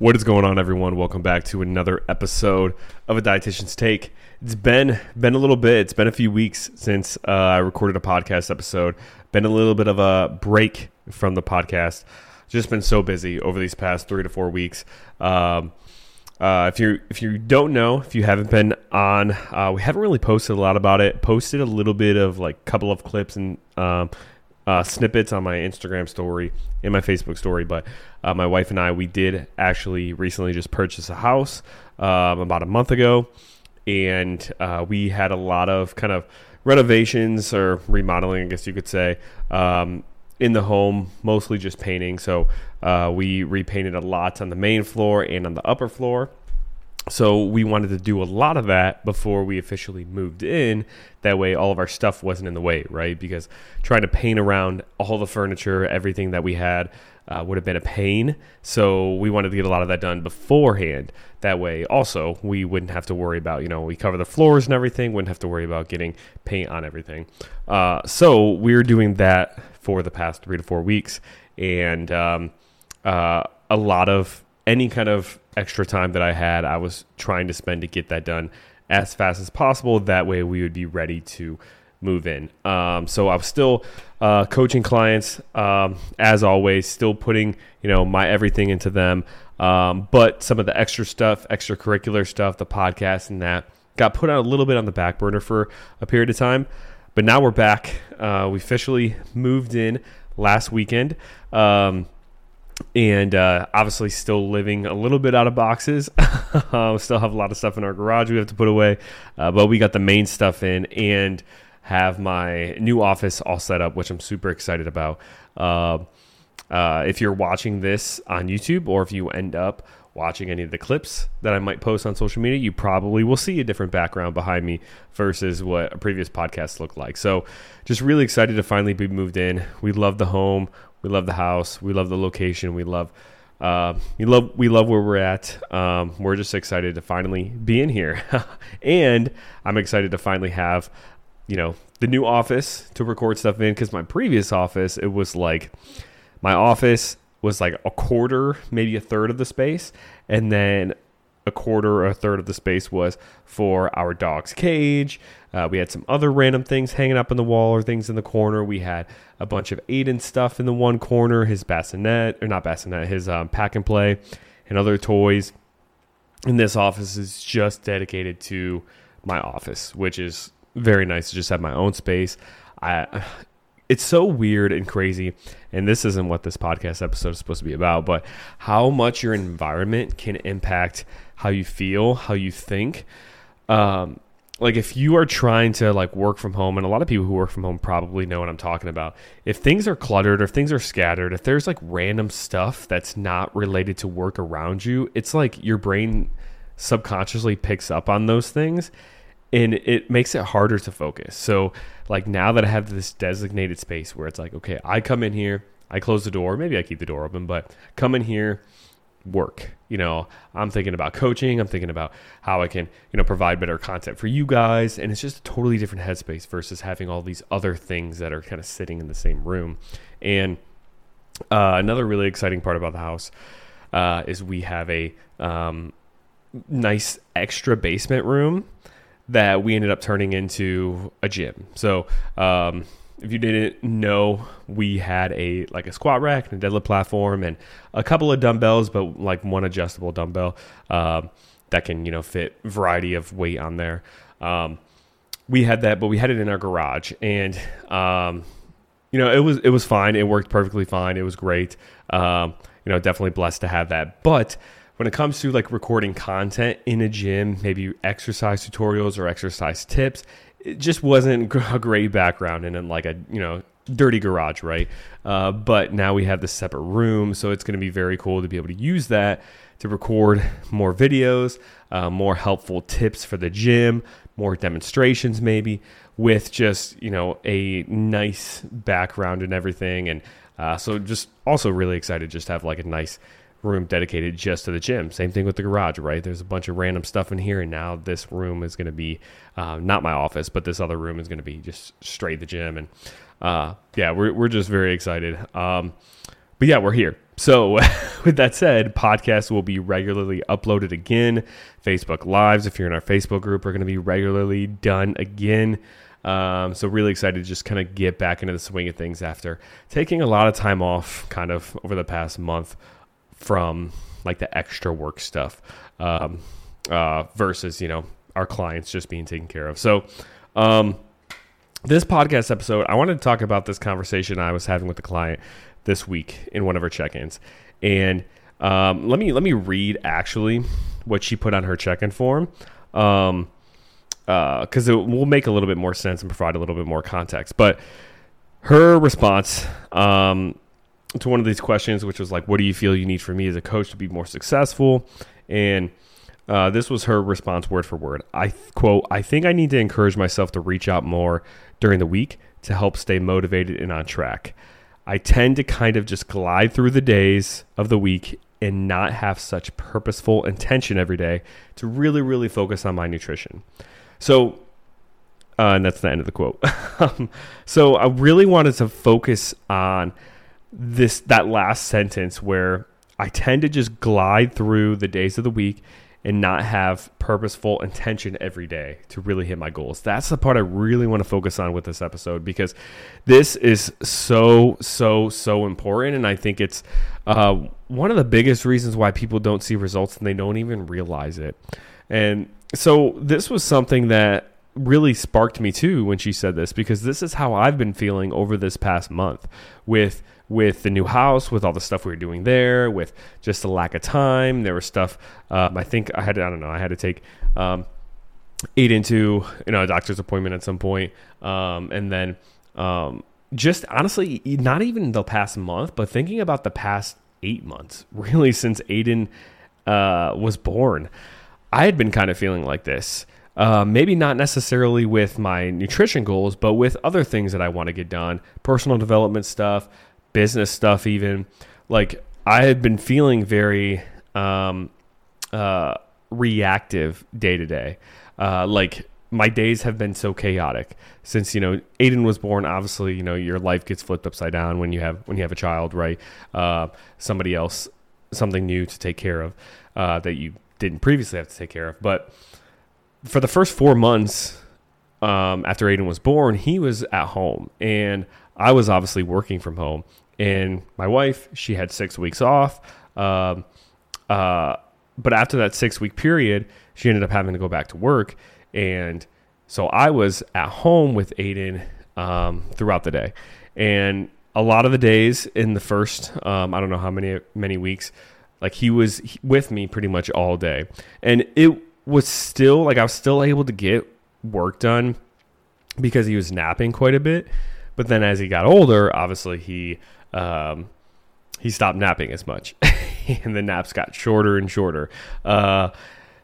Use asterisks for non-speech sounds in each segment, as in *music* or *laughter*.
What is going on, everyone? Welcome back to another episode of a Dietitian's Take. It's been been a little bit. It's been a few weeks since uh, I recorded a podcast episode. Been a little bit of a break from the podcast. Just been so busy over these past three to four weeks. Um, uh, if you if you don't know, if you haven't been on, uh, we haven't really posted a lot about it. Posted a little bit of like couple of clips and um, uh, snippets on my Instagram story and my Facebook story, but uh, my wife and I, we did actually recently just purchase a house um, about a month ago, and uh, we had a lot of kind of renovations or remodeling, I guess you could say, um, in the home, mostly just painting. So uh, we repainted a lot on the main floor and on the upper floor. So we wanted to do a lot of that before we officially moved in. That way, all of our stuff wasn't in the way, right? Because trying to paint around all the furniture, everything that we had, uh, would have been a pain. So we wanted to get a lot of that done beforehand. That way, also, we wouldn't have to worry about, you know, we cover the floors and everything, wouldn't have to worry about getting paint on everything. Uh, so we're doing that for the past three to four weeks. And um, uh, a lot of any kind of extra time that I had, I was trying to spend to get that done as fast as possible. That way, we would be ready to move in. Um, so I'm still uh, coaching clients um, as always, still putting you know my everything into them. Um, but some of the extra stuff, extracurricular stuff, the podcast and that got put out a little bit on the back burner for a period of time. But now we're back. Uh, we officially moved in last weekend. Um, and uh, obviously still living a little bit out of boxes. *laughs* uh, still have a lot of stuff in our garage we have to put away, uh, but we got the main stuff in and have my new office all set up, which I'm super excited about. Uh, uh, if you're watching this on YouTube or if you end up watching any of the clips that I might post on social media, you probably will see a different background behind me versus what a previous podcast looked like. So, just really excited to finally be moved in. We love the home. We love the house. We love the location. We love uh, we love we love where we're at. Um, we're just excited to finally be in here, *laughs* and I'm excited to finally have you know the new office to record stuff in because my previous office it was like my office was like a quarter, maybe a third of the space, and then a quarter or a third of the space was for our dog's cage. Uh, we had some other random things hanging up in the wall or things in the corner. We had a bunch of Aiden stuff in the one corner, his bassinet, or not bassinet, his um, pack and play, and other toys. And this office is just dedicated to my office, which is very nice to just have my own space. I it's so weird and crazy and this isn't what this podcast episode is supposed to be about but how much your environment can impact how you feel how you think. Um, like if you are trying to like work from home and a lot of people who work from home probably know what i'm talking about if things are cluttered or if things are scattered if there's like random stuff that's not related to work around you it's like your brain subconsciously picks up on those things and it makes it harder to focus. So, like now that I have this designated space where it's like, okay, I come in here, I close the door, maybe I keep the door open, but come in here, work. You know, I'm thinking about coaching, I'm thinking about how I can, you know, provide better content for you guys, and it's just a totally different headspace versus having all these other things that are kind of sitting in the same room. And uh, another really exciting part about the house uh, is we have a um, nice extra basement room that we ended up turning into a gym. So, um, if you didn't know, we had a like a squat rack and a deadlift platform and a couple of dumbbells, but like one adjustable dumbbell um, that can you know fit variety of weight on there. Um, we had that, but we had it in our garage, and um, you know it was it was fine. It worked perfectly fine. It was great. Um, you know, definitely blessed to have that, but when it comes to like recording content in a gym, maybe exercise tutorials or exercise tips, it just wasn't a great background and in like a you know dirty garage, right? Uh, but now we have this separate room, so it's going to be very cool to be able to use that to record more videos, uh, more helpful tips for the gym, more demonstrations maybe with just you know a nice background and everything and uh, so just also really excited just to have like a nice room dedicated just to the gym. Same thing with the garage, right? There's a bunch of random stuff in here, and now this room is going to be uh, not my office, but this other room is going to be just straight the gym. And uh, yeah, we're we're just very excited. Um, but yeah, we're here. So, *laughs* with that said, podcasts will be regularly uploaded again. Facebook Lives, if you're in our Facebook group, are going to be regularly done again. Um, so, really excited to just kind of get back into the swing of things after taking a lot of time off kind of over the past month from like the extra work stuff um, uh, versus, you know, our clients just being taken care of. So, um, this podcast episode, I wanted to talk about this conversation I was having with the client this week in one of her check-ins, and um, let me let me read actually what she put on her check-in form, because um, uh, it will make a little bit more sense and provide a little bit more context. But her response um, to one of these questions, which was like, "What do you feel you need from me as a coach to be more successful?" and uh, this was her response word for word. I quote, I think I need to encourage myself to reach out more during the week to help stay motivated and on track. I tend to kind of just glide through the days of the week and not have such purposeful intention every day to really, really focus on my nutrition. So, uh, and that's the end of the quote. *laughs* Um, so I really wanted to focus on this that last sentence where I tend to just glide through the days of the week and not have purposeful intention every day to really hit my goals. That's the part I really want to focus on with this episode because this is so, so, so important. And I think it's uh, one of the biggest reasons why people don't see results and they don't even realize it. And so this was something that really sparked me too when she said this because this is how I've been feeling over this past month with with the new house, with all the stuff we were doing there, with just the lack of time. There was stuff. Um, I think I had. I don't know. I had to take. Um, Aiden to you know a doctor's appointment at some point, um, and then um, just honestly, not even the past month, but thinking about the past eight months, *laughs* really since Aiden uh, was born, I had been kind of feeling like this. Uh, maybe not necessarily with my nutrition goals, but with other things that I want to get done, personal development stuff, business stuff even. Like i had been feeling very um, uh, reactive day to day. Uh, like my days have been so chaotic since you know aiden was born obviously you know your life gets flipped upside down when you have when you have a child right? Uh, somebody else something new to take care of uh, that you didn't previously have to take care of. But for the first four months um, after aiden was born he was at home. And I was obviously working from home, and my wife she had six weeks off. Um, uh, but after that six week period, she ended up having to go back to work, and so I was at home with Aiden um, throughout the day, and a lot of the days in the first um, I don't know how many many weeks, like he was with me pretty much all day, and it was still like I was still able to get work done because he was napping quite a bit but then as he got older, obviously he um, he stopped napping as much, *laughs* and the naps got shorter and shorter. Uh,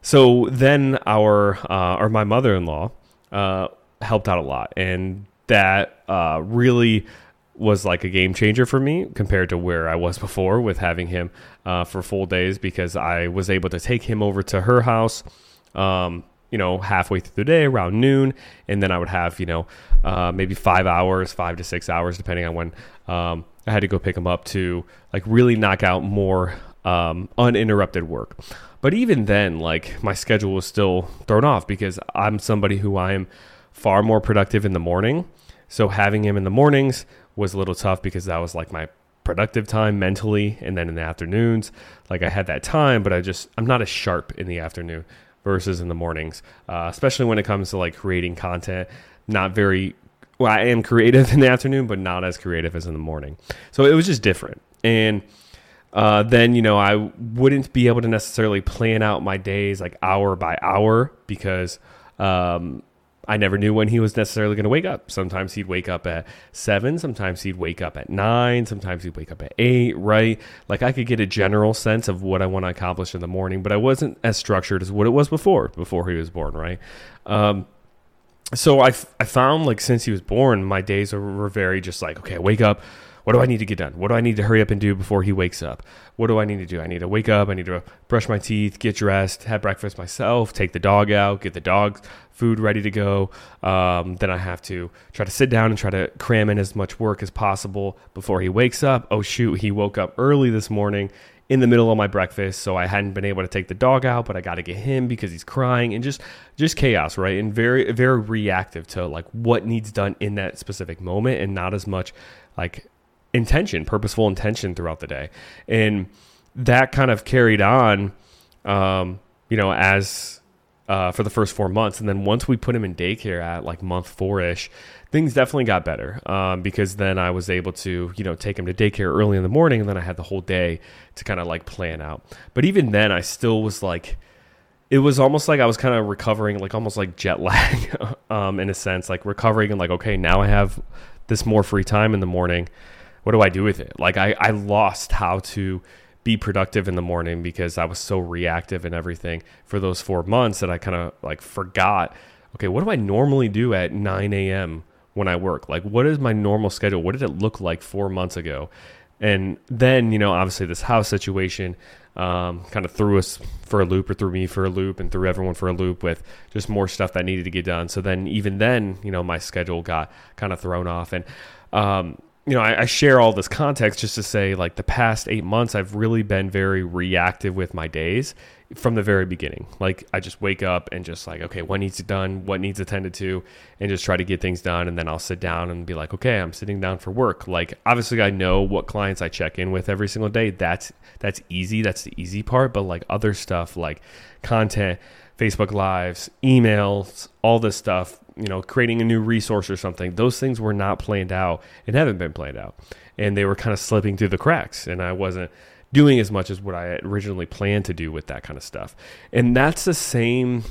so then our uh, or my mother in law uh, helped out a lot, and that uh, really was like a game changer for me compared to where I was before with having him uh, for full days because I was able to take him over to her house. Um, you know, halfway through the day around noon. And then I would have, you know, uh, maybe five hours, five to six hours, depending on when um, I had to go pick them up to like really knock out more um, uninterrupted work. But even then, like my schedule was still thrown off because I'm somebody who I am far more productive in the morning. So having him in the mornings was a little tough because that was like my productive time mentally and then in the afternoons like i had that time but i just i'm not as sharp in the afternoon versus in the mornings, uh, especially when it comes to like creating content. Not very well, I am creative *laughs* in the afternoon, but not as creative as in the morning. So it was just different. And uh, then, you know, I wouldn't be able to necessarily plan out my days like hour by hour because um, I never knew when he was necessarily going to wake up. Sometimes he'd wake up at seven, sometimes he'd wake up at nine, sometimes he'd wake up at eight, right? Like I could get a general sense of what I want to accomplish in the morning, but I wasn't as structured as what it was before, before he was born, right? Um, so I, I found like since he was born, my days were very just like, okay, wake up, what do I need to get done? What do I need to hurry up and do before he wakes up? What do I need to do? I need to wake up. I need to brush my teeth, get dressed, have breakfast myself, take the dog out, get the dog food ready to go. Um, then I have to try to sit down and try to cram in as much work as possible before he wakes up. Oh, shoot, he woke up early this morning in the middle of my breakfast so i hadn't been able to take the dog out but i got to get him because he's crying and just just chaos right and very very reactive to like what needs done in that specific moment and not as much like intention, purposeful intention throughout the day. And that kind of carried on, um, you know, as uh, for the first four months. And then once we put him in daycare at like month four ish, things definitely got better um, because then I was able to, you know, take him to daycare early in the morning and then I had the whole day to kind of like plan out. But even then, I still was like, it was almost like I was kind of recovering, like almost like jet *laughs* lag um, in a sense, like recovering and like, okay, now I have this more free time in the morning what do I do with it? Like I, I lost how to be productive in the morning because I was so reactive and everything for those four months that I kind of like forgot, okay, what do I normally do at 9 a.m. when I work? Like, what is my normal schedule? What did it look like four months ago? And then, you know, obviously this house situation um, kind of threw us for a loop or threw me for a loop and threw everyone for a loop with just more stuff that needed to get done. So then, even then, you know, my schedule got kind of thrown off. And, um, you know, I, I, share all this context just to say, like, the past eight months, I've really been very reactive with my days from the very beginning. Like, I just wake up and just like, okay, what needs to done, what needs attended to, and just try to get things done. And then I'll sit down and be like, okay, I'm sitting down for work. Like, obviously, I know what clients I check in with every single day. That's that's easy. That's the easy part. But like other stuff, like content, Facebook Lives, emails, all this stuff, you know, creating a new resource or something, those things were not planned out and haven't been planned out. And they were kind of slipping through the cracks. And I wasn't doing as much as what I originally planned to do with that kind of stuff. And that's the same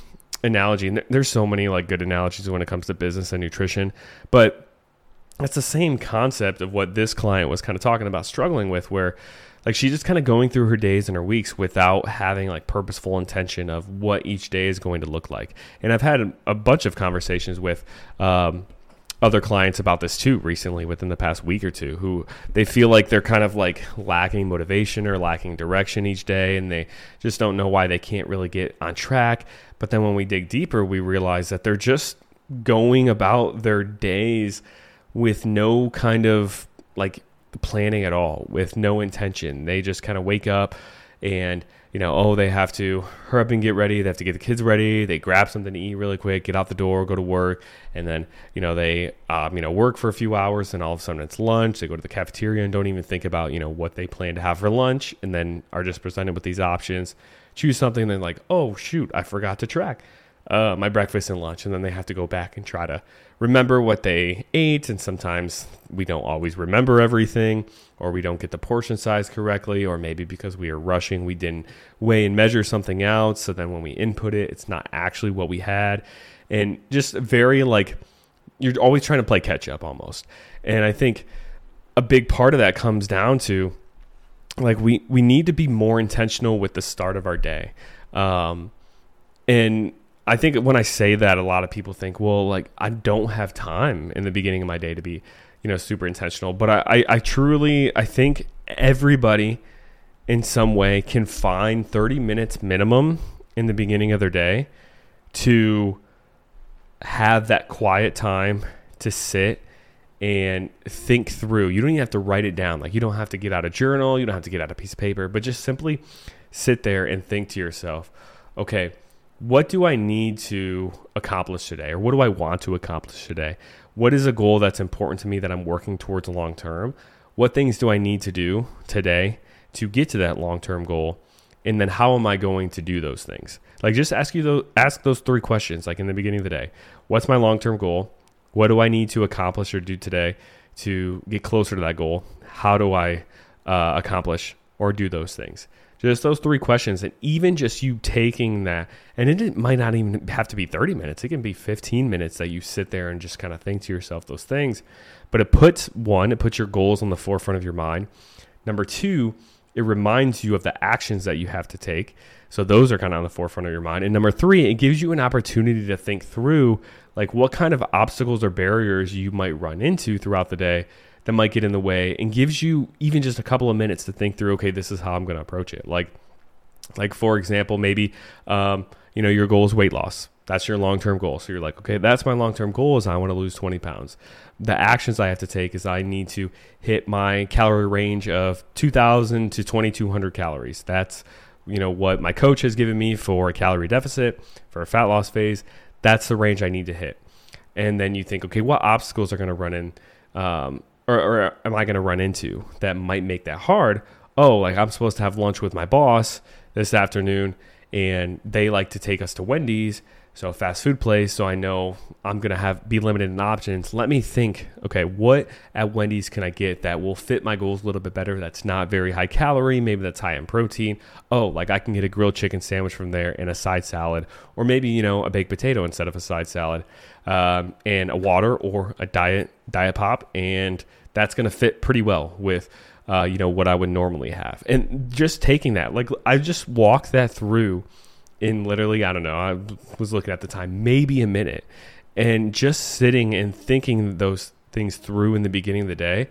analogy. And there's so many like good analogies when it comes to business and nutrition, but that's the same concept of what this client was kind of talking about struggling with where like she's just kind of going through her days and her weeks without having like purposeful intention of what each day is going to look like. And I've had a, bunch of conversations with um, other clients about this too recently within the past week or two who they feel like they're kind of like lacking motivation or lacking direction each day and they just don't know why they can't really get on track. But then when we dig deeper, we realize that they're just going about their days with no kind of like planning at all with no intention. They just kind of wake up and, you know, oh, they have to hurry up and get ready. They have to get the kids ready. They grab something to eat really quick, get out the door, go to work. And then, you know, they, um, you know, work for a few hours and all of a sudden it's lunch. They go to the cafeteria and don't even think about, you know, what they plan to have for lunch and then are just presented with these options. Choose something, and then like, oh, shoot, I forgot to track uh, my breakfast and lunch, and then they have to go back and try to remember what they ate. And sometimes we don't always remember everything, or we don't get the portion size correctly, or maybe because we are rushing, we didn't weigh and measure something out. So then when we input it, it's not actually what we had. And just very like, you're always trying to play catch up almost. And I think a big part of that comes down to like we we need to be more intentional with the start of our day um, and I think when I say that, a lot of people think, well, like I don't have time in the beginning of my day to be, you know, super intentional. But I, I, I truly, I think everybody in some way can find 30 minutes minimum in the beginning of their day to have that quiet time to sit and think through. You don't even have to write it down. Like you don't have to get out a journal, you don't have to get out a piece of paper, but just simply sit there and think to yourself, okay, what do I need to accomplish today? Or what do I want to accomplish today? What is a goal that's important to me that I'm working towards long term? What things do I need to do today to get to that long term goal? And then how am I going to do those things? Like just ask you those ask those three questions like in the beginning of the day. What's my long term goal? What do I need to accomplish or do today to get closer to that goal? How do I uh, accomplish or do those things? Just those three questions, and even just you taking that, and it might not even have to be 30 minutes. It can be 15 minutes that you sit there and just kind of think to yourself those things. But it puts one, it puts your goals on the forefront of your mind. Number two, it reminds you of the actions that you have to take. So those are kind of on the forefront of your mind. And number three, it gives you an opportunity to think through like what kind of obstacles or barriers you might run into throughout the day that might get in the way and gives you even just a couple of minutes to think through okay this is how i'm going to approach it. Like like for example maybe um, you know your goal is weight loss. That's your long-term goal. So you're like okay that's my long-term goal is i want to lose 20 pounds. The actions i have to take is i need to hit my calorie range of 2000 to 2200 calories. That's you know what my coach has given me for a calorie deficit for a fat loss phase. That's the range i need to hit. And then you think okay what obstacles are going to run in um, or, or am i going to run into that might make that hard? Oh like i'm supposed to have lunch with my boss this afternoon and they like to take us to wendy's so fast food place so i know i'm to have be limited in options. Let me think okay what at wendy's can i get that will fit my goals a little bit better that's not very high calorie maybe that's high in protein? Oh like i can get a grilled chicken sandwich from there and a side salad or maybe you know a baked potato instead of a side salad um, and a water or a diet diet pop and that's to fit pretty well with uh, you know what i would normally have. And just taking that like i just walked that through in literally, I don't know, I was looking at the time, maybe a minute. And just sitting and thinking those things through in the beginning of the day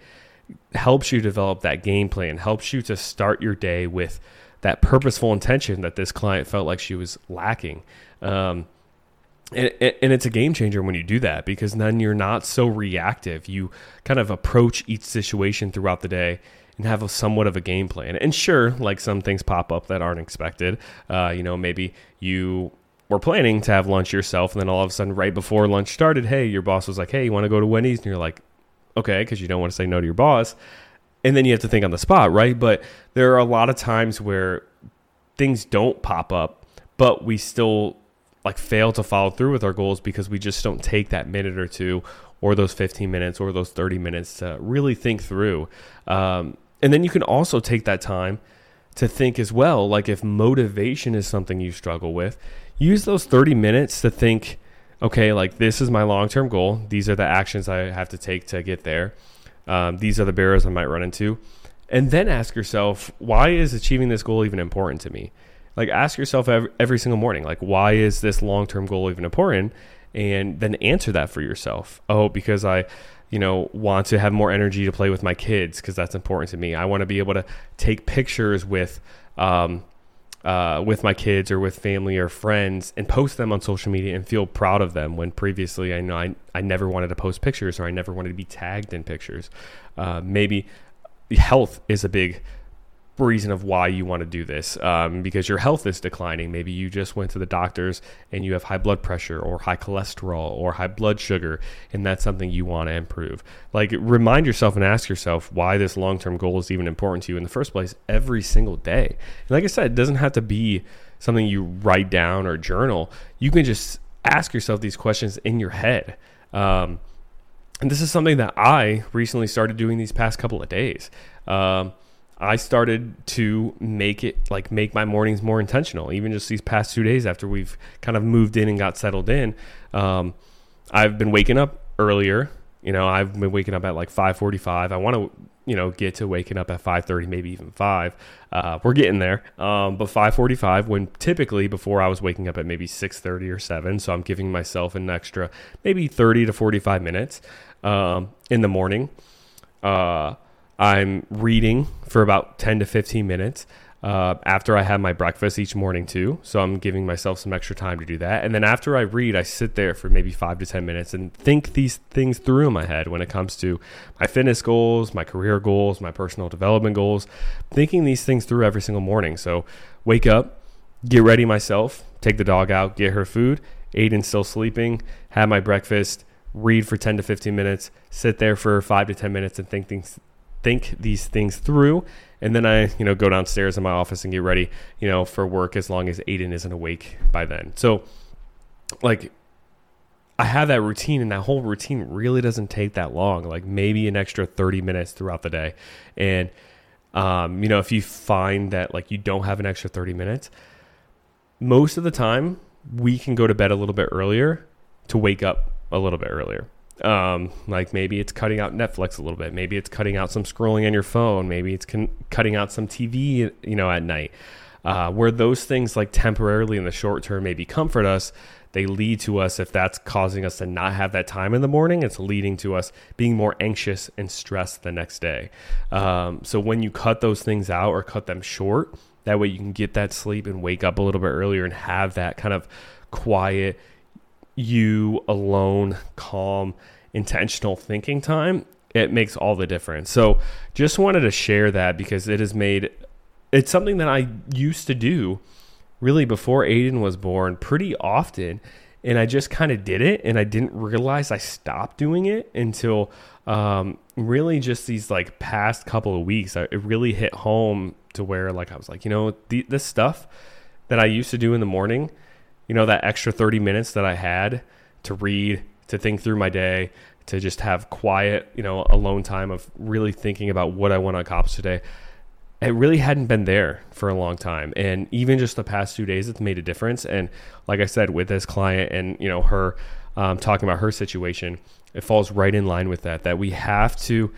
helps you develop that game plan, helps you to start your day with that purposeful intention that this client felt like she was lacking. Um, and, and it's a game changer when you do that because then you're not so reactive. You kind of approach each situation throughout the day and have a somewhat of a game plan. And sure, like some things pop up that aren't expected. Uh, you know, maybe you were planning to have lunch yourself, and then all of a sudden, right before lunch started, hey, your boss was like, hey, you want to go to Wendy's? And you're like, okay, because you don't want to say no to your boss. And then you have to think on the spot, right? But there are a lot of times where things don't pop up, but we still like fail to follow through with our goals because we just don't take that minute or two or those 15 minutes or those 30 minutes to really think through. Um, and then you can also take that time to think as well. Like if motivation is something you struggle with, use those 30 minutes to think, okay, like this is my long term goal. These are the actions I have to take to get there. Um, these are the barriers I might run into. And then ask yourself, why is achieving this goal even important to me? Like ask yourself every, every single morning, like, why is this long term goal even important? And then answer that for yourself. Oh, because I you know, want to have more energy to play with my kids because that's important to me. I want to be able to take pictures with, um, uh, with my kids or with family or friends and post them on social media and feel proud of them when previously I know I, I never wanted to post pictures or I never wanted to be tagged in pictures. Uh, maybe health is a big reason of why you want to do this um, because your health is declining. Maybe you just went to the doctors and you have high blood pressure or high cholesterol or high blood sugar, and that's something you want to improve. Like, remind yourself and ask yourself why this long term goal is even important to you in the first place every single day. And like I said, it doesn't have to be something you write down or journal. You can just ask yourself these questions in your head. Um, and this is something that I recently started doing these past couple of days. Um, I started to make it like make my mornings more intentional. Even just these past two days after we've kind of moved in and got settled in, um, I've been waking up earlier. You know, I've been waking up at like 5:45. I want to, you know, get to waking up at 5:30, maybe even five. Uh, we're getting there, um, but 5:45 when typically before I was waking up at maybe 6:30 or 7. So I'm giving myself an extra maybe 30 to 45 minutes um, in the morning. Uh, I'm reading for about 10 to 15 minutes uh, after I have my breakfast each morning, too. So I'm giving myself some extra time to do that. And then after I read, I sit there for maybe five to 10 minutes and think these things through in my head when it comes to my fitness goals, my career goals, my personal development goals, thinking these things through every single morning. So wake up, get ready myself, take the dog out, get her food. Aiden's still sleeping, have my breakfast, read for 10 to 15 minutes, sit there for five to 10 minutes and think things think these things through and then I, you know, go downstairs in my office and get ready, you know, for work as long as Aiden isn't awake by then. So like I have that routine and that whole routine really doesn't take that long, like maybe an extra 30 minutes throughout the day. And um, you know, if you find that like you don't have an extra 30 minutes, most of the time we can go to bed a little bit earlier to wake up a little bit earlier. Um, like maybe it's cutting out Netflix a little bit. Maybe it's cutting out some scrolling on your phone. Maybe it's con- cutting out some TV, you know, at night. Uh, where those things like temporarily in the short term maybe comfort us, they lead to us if that's causing us to not have that time in the morning it's leading to us being more anxious and stressed the next day um, so when you cut those things out or cut them short that way you can get that sleep and wake up a little bit earlier and have that kind of quiet you alone calm intentional thinking time it makes all the difference so just wanted to share that because it has made it's something that i used to do really before Aiden was born pretty often. And I just kind of did it and I didn't realize I stopped doing it until um, really just these like past couple of weeks. I, it really hit home to where like I was like, you know, this stuff that I used to do in the morning, you know, that extra 30 minutes that I had to read, to think through my day, to just have quiet, you know, alone time of really thinking about what I want to accomplish today it really hadn't been there for a long time. And even just the past two days it's made a difference. And like i said with this client and you know her um, talking about her situation it falls right in line with that that we have to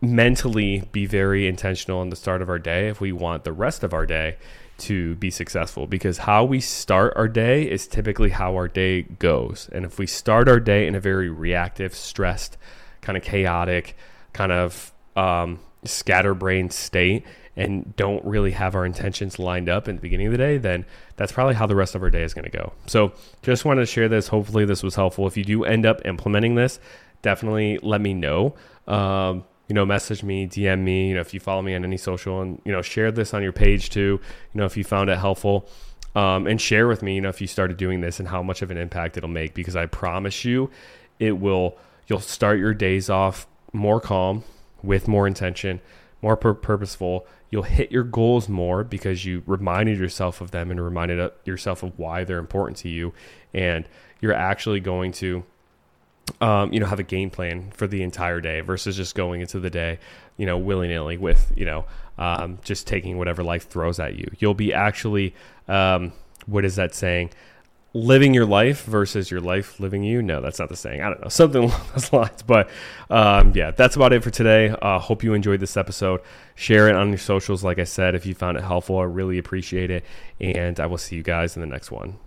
mentally be very intentional in the start of our day if we want the rest of our day to be successful because how we start our day is typically how our day goes and if we start our day in a very reactive stressed kind of chaotic kind of um, scatterbrained state and don't really have our intentions lined up in the beginning of the day, then that's probably how the rest of our day is going to go. So, just wanted to share this. Hopefully, this was helpful. If you do end up implementing this, definitely let me know. Um, you know, message me, DM me. You know, if you follow me on any social, and you know, share this on your page too. You know, if you found it helpful, um, and share with me. You know, if you started doing this and how much of an impact it'll make, because I promise you, it will. You'll start your days off more calm, with more intention, more pur- purposeful You'll hit your goals more because you reminded yourself of them and reminded yourself of why they're important to you. And you're actually going to, um, you know, have a game plan for the entire day versus just going into the day, you know, willy nilly with, you know, um, just taking whatever life throws at you. You'll be actually, um, what is that saying? living your life versus your life living you. No, that's not the saying. I don't know. *laughs* Something along those lines. But um, yeah, that's about it for today. Uh, hope you enjoyed this episode. Share it on your socials. Like I said, if you found it helpful, I really appreciate it. And I will see you guys in the next one.